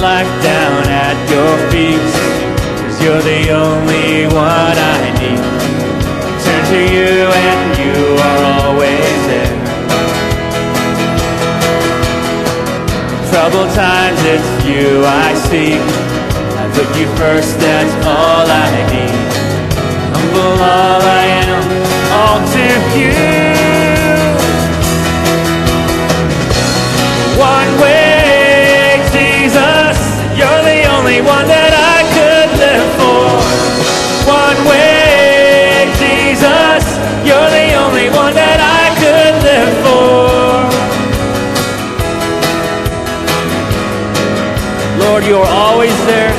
life down at your feet. Cause you're the only one I need. I Turn to you and you are always there. Troubled times, it's you I seek. I put you first, that's all I need. Humble all I am, all to you. Only one that I could live for. One way, Jesus, you're the only one that I could live for. Lord, you're always there.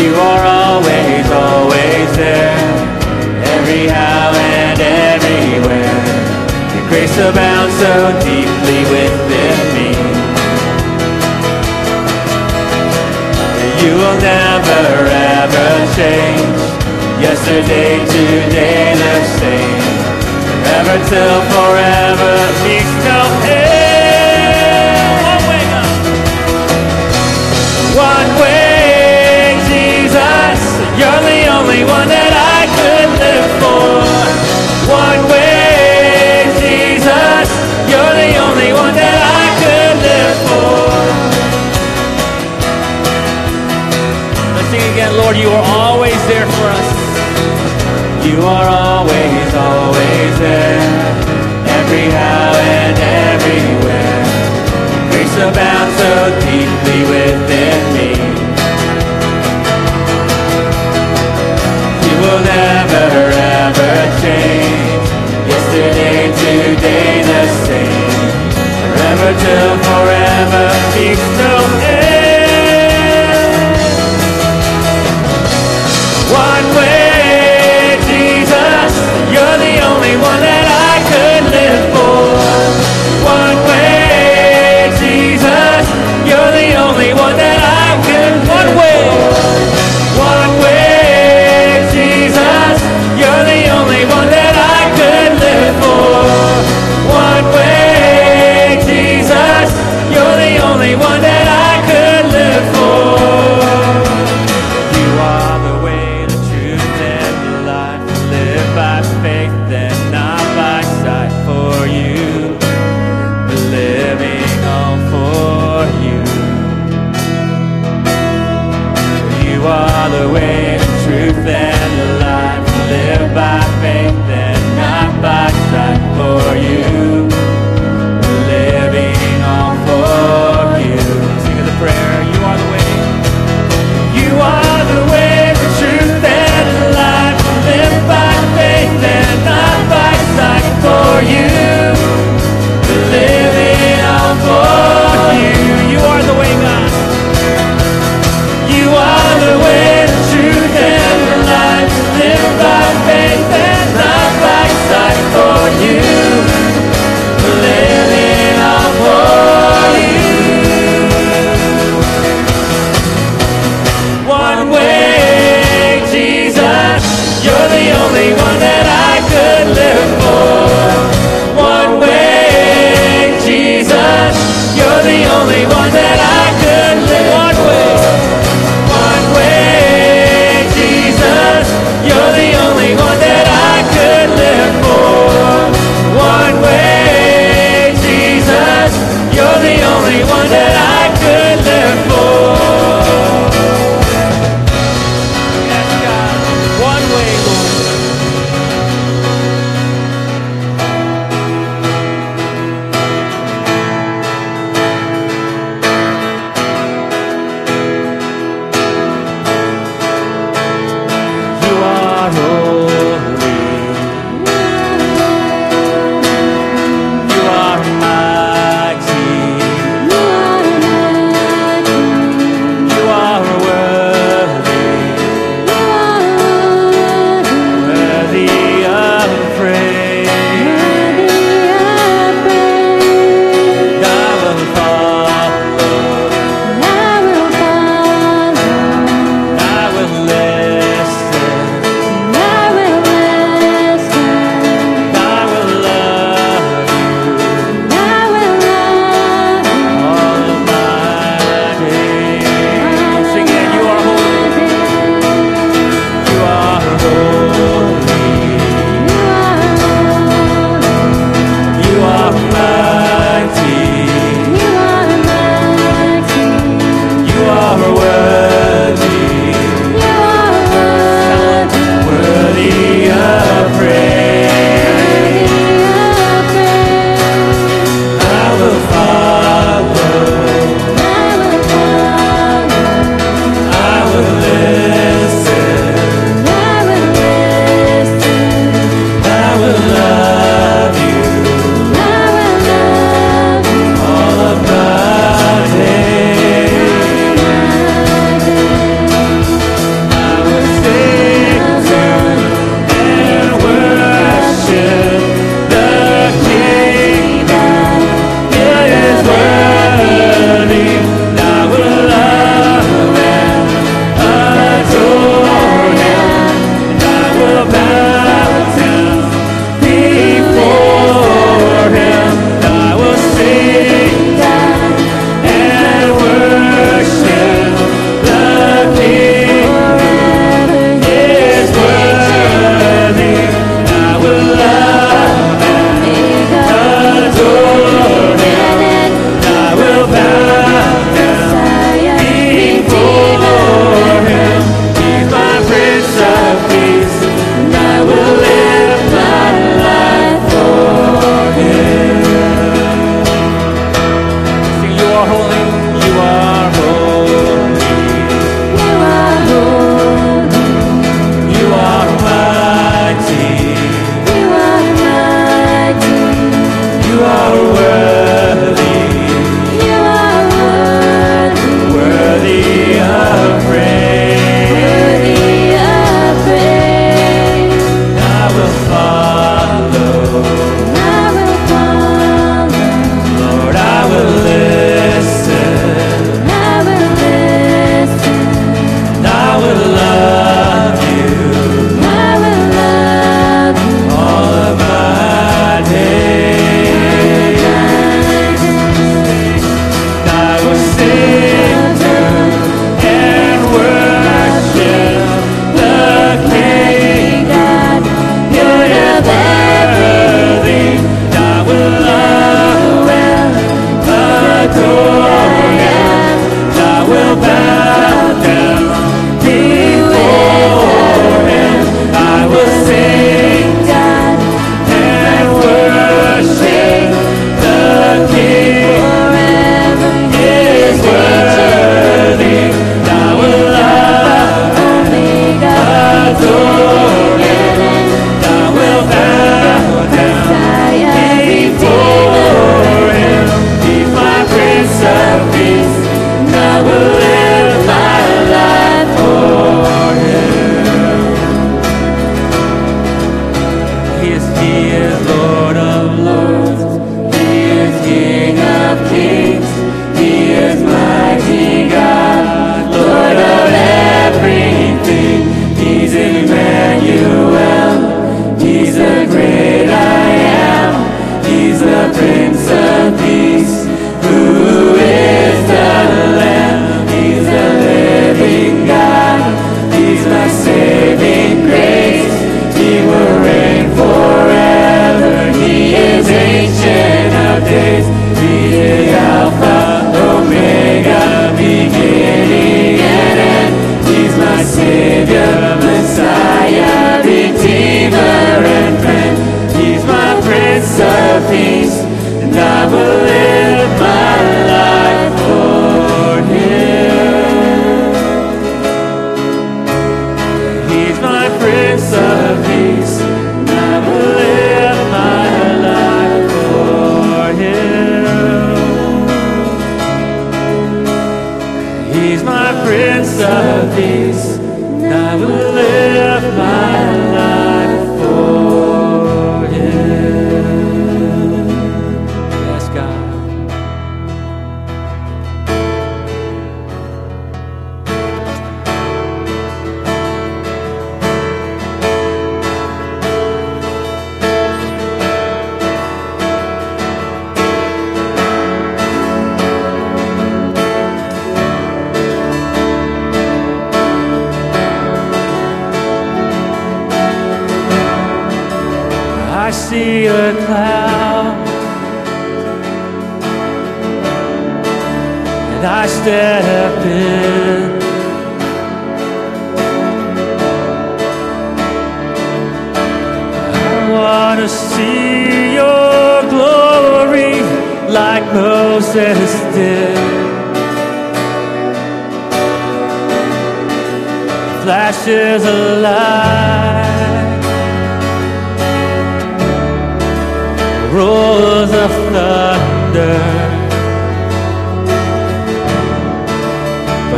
You are always, always there. Every how and everywhere. Your grace abounds so deeply within You will never ever change. Yesterday, today, the same. Forever till forever, peace no end. One way, God. One way, Jesus, you're the only one Lord, you are always there for us. You are always, always there, every how and everywhere. Grace abounds so deeply within me. You will never ever change. Yesterday, today, the same. Forever till forever, peace no only one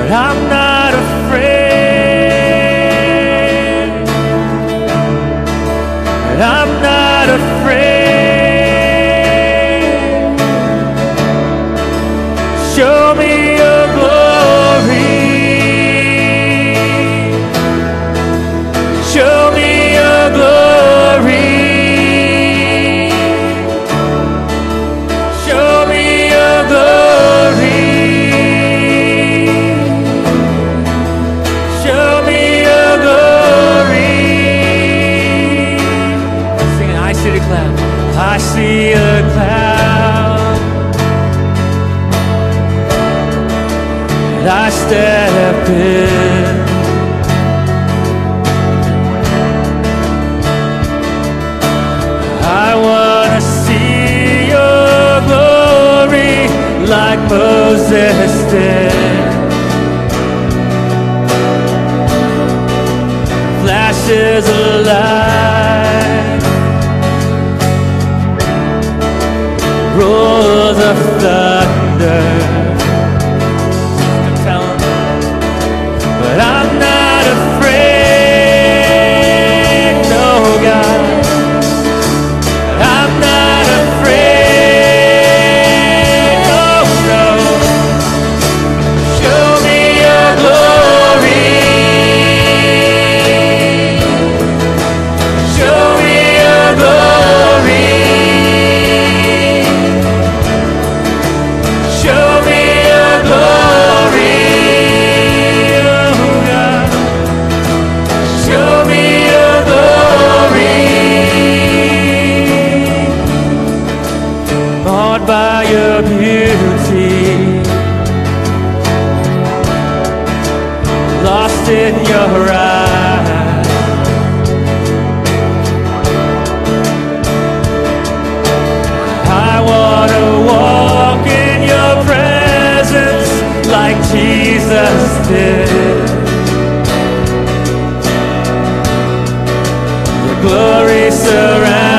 I'm not I possessed. Flashes of light, roars of thunder. lost in your eyes. I want to walk in your presence like Jesus did. Your glory surrounds.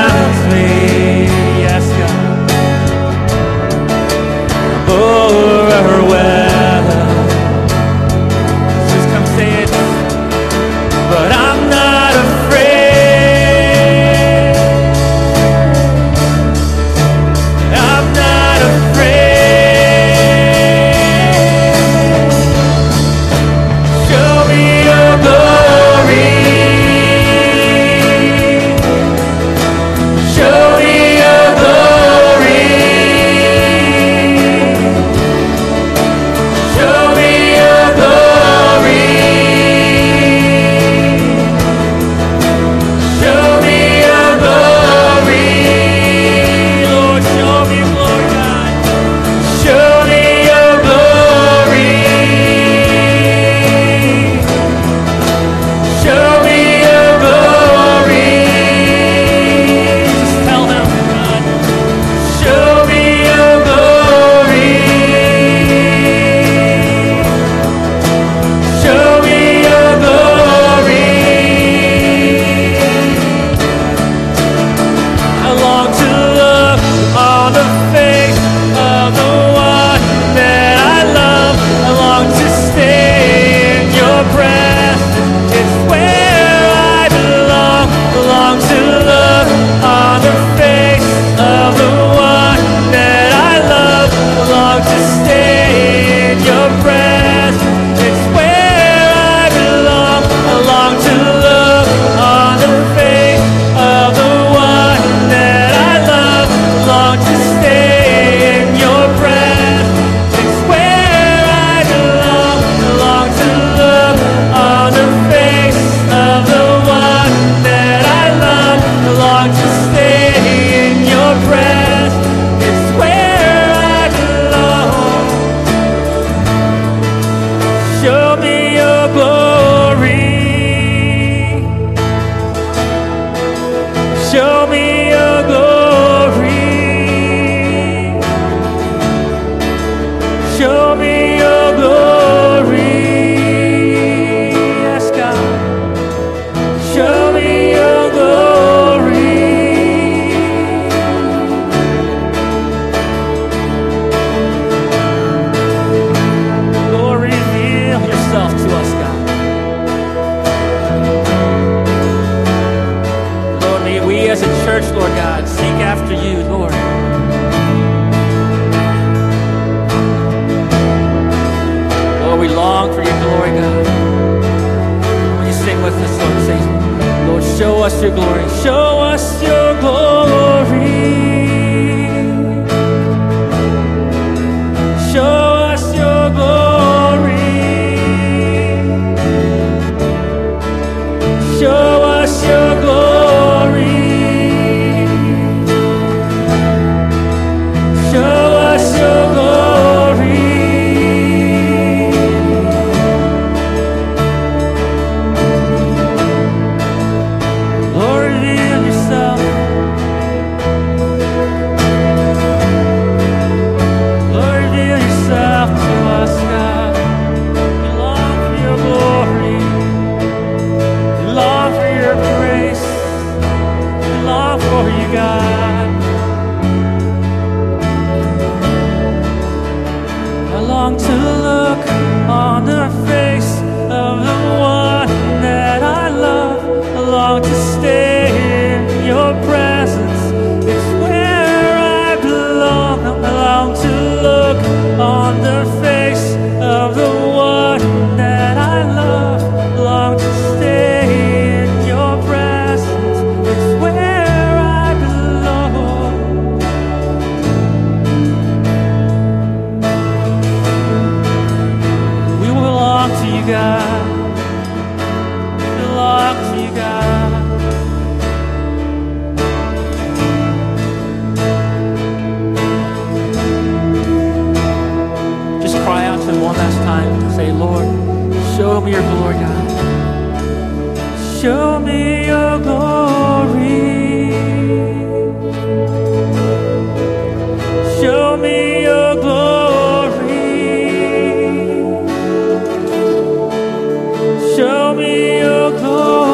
me, O glory.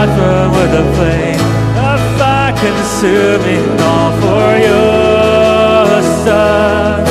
heart burn with a flame of fire consuming all for your son.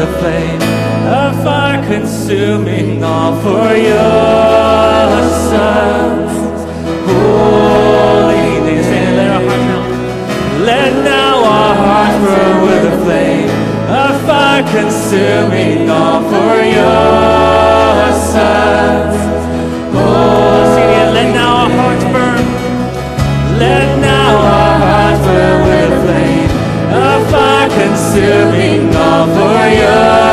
the flame, a fire consuming all for your sons. Holiness, and let our hearts now, let now our hearts burn with a flame, a fire consuming all for your sons. Oh, let now our hearts burn, let now our hearts burn with a flame, a fire consuming all for Hallelujah.